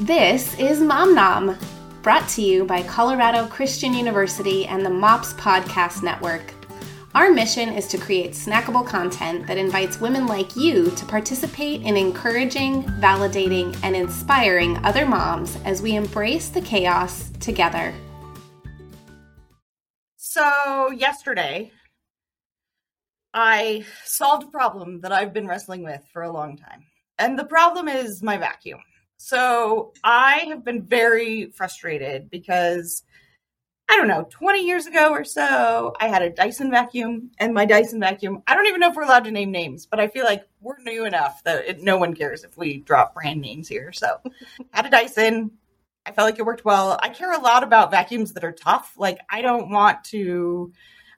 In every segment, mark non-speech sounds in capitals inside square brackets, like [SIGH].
This is Mom Nom, brought to you by Colorado Christian University and the MOPS Podcast Network. Our mission is to create snackable content that invites women like you to participate in encouraging, validating, and inspiring other moms as we embrace the chaos together. So, yesterday, I solved a problem that I've been wrestling with for a long time. And the problem is my vacuum. So I have been very frustrated because I don't know, 20 years ago or so, I had a Dyson vacuum, and my Dyson vacuum, I don't even know if we're allowed to name names, but I feel like we're new enough that it, no one cares if we drop brand names here. So, [LAUGHS] had a Dyson. I felt like it worked well. I care a lot about vacuums that are tough. Like, I don't want to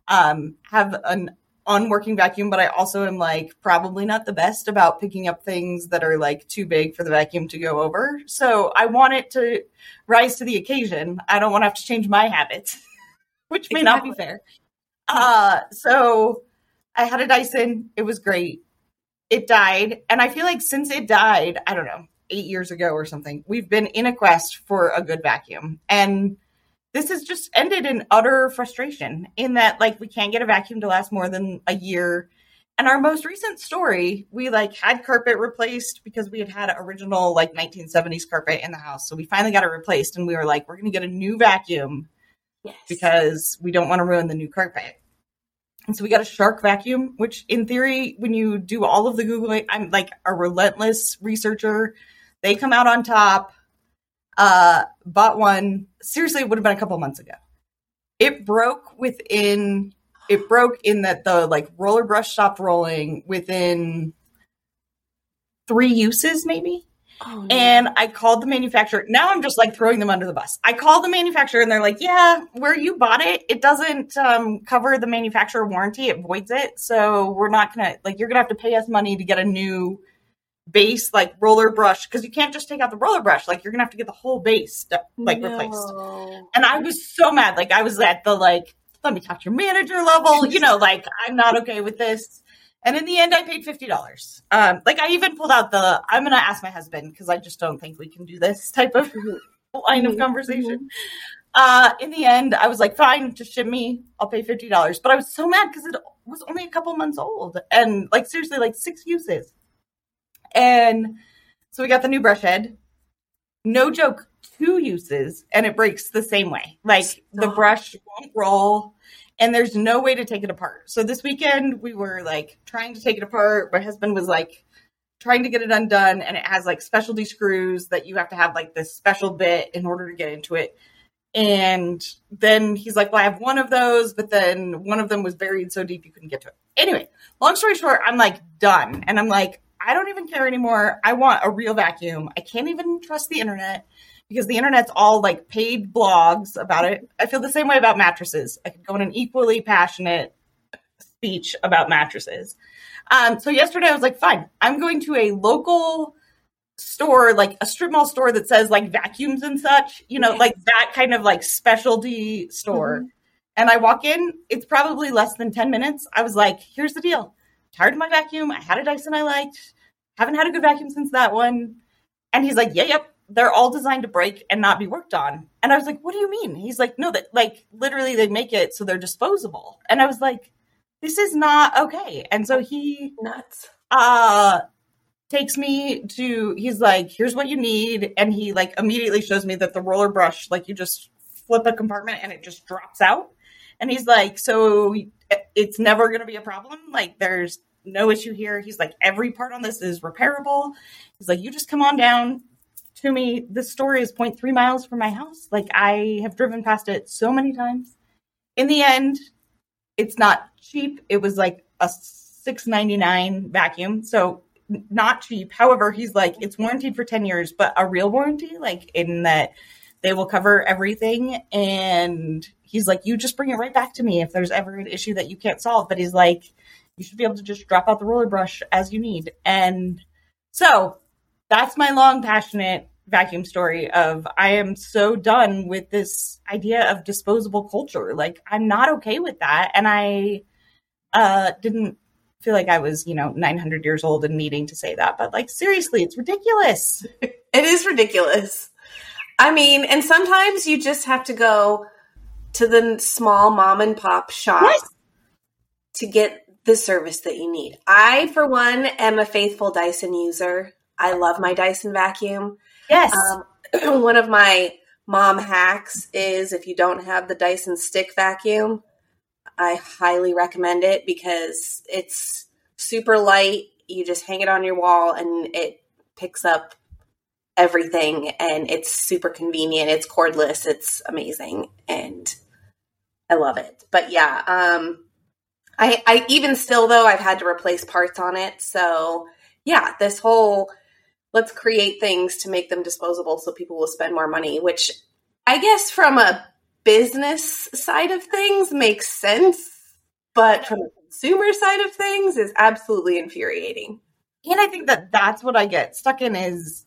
um, have an unworking vacuum, but I also am like probably not the best about picking up things that are like too big for the vacuum to go over. So I want it to rise to the occasion. I don't want to have to change my habits, [LAUGHS] which may exactly. not be fair. Uh, so I had a Dyson. It was great. It died. And I feel like since it died, I don't know, eight years ago or something, we've been in a quest for a good vacuum. And this has just ended in utter frustration in that like we can't get a vacuum to last more than a year. And our most recent story we like had carpet replaced because we had had original like 1970s carpet in the house. So we finally got it replaced and we were like we're going to get a new vacuum yes. because we don't want to ruin the new carpet. And so we got a shark vacuum which in theory when you do all of the googling i'm like a relentless researcher. They come out on top uh, bought one. Seriously, it would have been a couple months ago. It broke within. It broke in that the like roller brush stopped rolling within three uses, maybe. Oh, no. And I called the manufacturer. Now I'm just like throwing them under the bus. I called the manufacturer and they're like, yeah, where you bought it, it doesn't um, cover the manufacturer warranty. It voids it. So we're not going to, like, you're going to have to pay us money to get a new base like roller brush because you can't just take out the roller brush like you're gonna have to get the whole base like no. replaced and i was so mad like i was at the like let me talk to your manager level you know like i'm not okay with this. And in the end i paid $50 um like i even pulled out the i'm gonna ask my husband because i just don't think we can do this [LAUGHS] type of line of mm-hmm. conversation. Uh in the end i was like fine just ship me i'll pay $50 but i was so mad because it was only a couple months old and like seriously like six uses and so we got the new brush head. No joke, two uses, and it breaks the same way. Like Stop. the brush won't roll, and there's no way to take it apart. So this weekend we were like trying to take it apart. My husband was like trying to get it undone, and it has like specialty screws that you have to have like this special bit in order to get into it. And then he's like, Well, I have one of those, but then one of them was buried so deep you couldn't get to it. Anyway, long story short, I'm like done. And I'm like, I don't even care anymore. I want a real vacuum. I can't even trust the internet because the internet's all like paid blogs about it. I feel the same way about mattresses. I could go in an equally passionate speech about mattresses. Um, so yesterday I was like, fine, I'm going to a local store, like a strip mall store that says like vacuums and such, you know, like that kind of like specialty store. Mm-hmm. And I walk in, it's probably less than 10 minutes. I was like, here's the deal tired of my vacuum. I had a Dyson I liked. Haven't had a good vacuum since that one. And he's like, yeah, yep. They're all designed to break and not be worked on. And I was like, what do you mean? He's like, no, that like literally they make it so they're disposable. And I was like, this is not okay. And so he nuts. Uh takes me to he's like, here's what you need. And he like immediately shows me that the roller brush, like you just flip a compartment and it just drops out. And he's like, so it's never going to be a problem. Like there's no issue here. He's like, every part on this is repairable. He's like, you just come on down to me. This store is 0.3 miles from my house. Like I have driven past it so many times. In the end, it's not cheap. It was like a 6.99 vacuum. So not cheap. However, he's like, it's warranted for 10 years, but a real warranty, like in that they will cover everything. And he's like, you just bring it right back to me if there's ever an issue that you can't solve. But he's like, you should be able to just drop out the roller brush as you need. And so that's my long, passionate vacuum story of I am so done with this idea of disposable culture. Like I'm not okay with that. And I uh didn't feel like I was, you know, 900 years old and needing to say that, but like seriously, it's ridiculous. [LAUGHS] it is ridiculous. I mean, and sometimes you just have to go to the small mom and pop shop Yes. to get the service that you need. I, for one, am a faithful Dyson user. I love my Dyson vacuum. Yes. Um, [CLEARS THROAT] one of my mom hacks is if you don't have the Dyson stick vacuum, I highly recommend it because it's super light. You just hang it on your wall and it picks up everything and it's super convenient. It's cordless. It's amazing and I love it. But yeah, um I I even still though I've had to replace parts on it. So, yeah, this whole let's create things to make them disposable so people will spend more money, which I guess from a business side of things makes sense, but from a consumer side of things is absolutely infuriating. And I think that that's what I get stuck in is,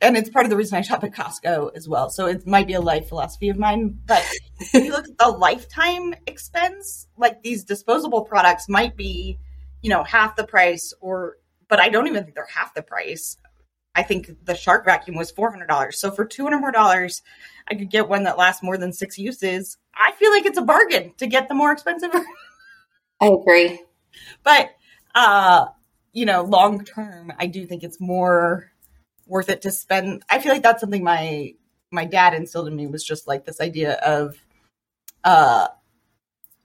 and it's part of the reason I shop at Costco as well. So it might be a life philosophy of mine. But if you look at the lifetime expense, like these disposable products might be, you know, half the price, or, but I don't even think they're half the price. I think the Shark vacuum was four hundred dollars. So for 200 more dollars, I could get one that lasts more than six uses. I feel like it's a bargain to get the more expensive. [LAUGHS] I agree. but uh you know long term i do think it's more worth it to spend i feel like that's something my my dad instilled in me was just like this idea of uh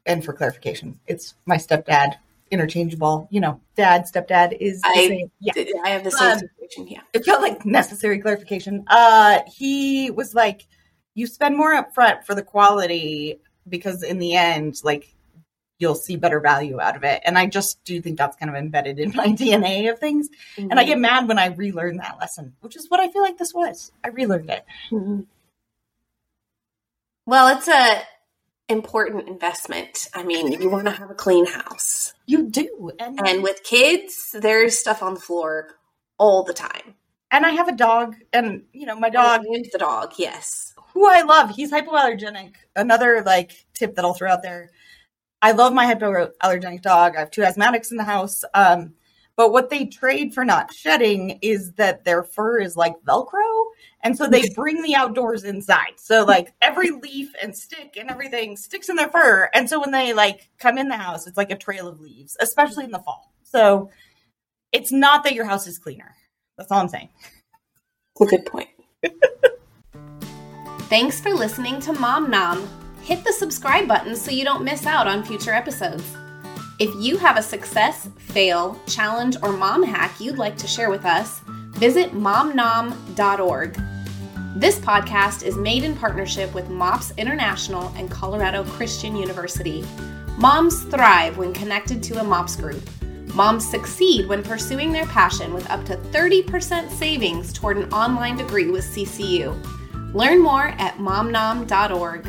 and for clarification it's my stepdad interchangeable you know dad stepdad is the I- same. yeah I have the same Um, situation. Yeah. it felt like necessary clarification. Uh, he was like, you spend more up front for the quality because in the end, like, you'll see better value out of it. And I just do think that's kind of embedded in my [LAUGHS] DNA of things. And I get mad when I relearn that lesson, which is what I feel like this was. I relearned it. Mhm. Well, it's a important investment. I mean, you want to have a clean house. You do. And, And with kids, there's stuff on the floor all the time. and I have a dog, and, you know, my dog, And the dog, yes. who I love. He's hypoallergenic. Another like tip that I'll throw out there. I love my hypoallergenic dog. I have two asthmatics in the house. Um, but what they trade for not shedding is that their fur is like Velcro. And so they [LAUGHS] bring the outdoors inside. So like every leaf and stick and everything sticks in their fur. And so when they like come in the house, it's like a trail of leaves, especially in the fall. So it's not that your house is cleaner. That's all I'm saying. A good point. [LAUGHS] Thanks for listening to Mom Nom. Hit the subscribe button so you don't miss out on future episodes. If you have a success, fail, challenge, or mom hack you'd like to share with us, visit momnom.org. This podcast is made in partnership with MOPS International and Colorado Christian University. Moms thrive when connected to a MOPS group. Moms succeed when pursuing their passion with up to 30% savings toward an online degree with CCU. Learn more at momnom.org.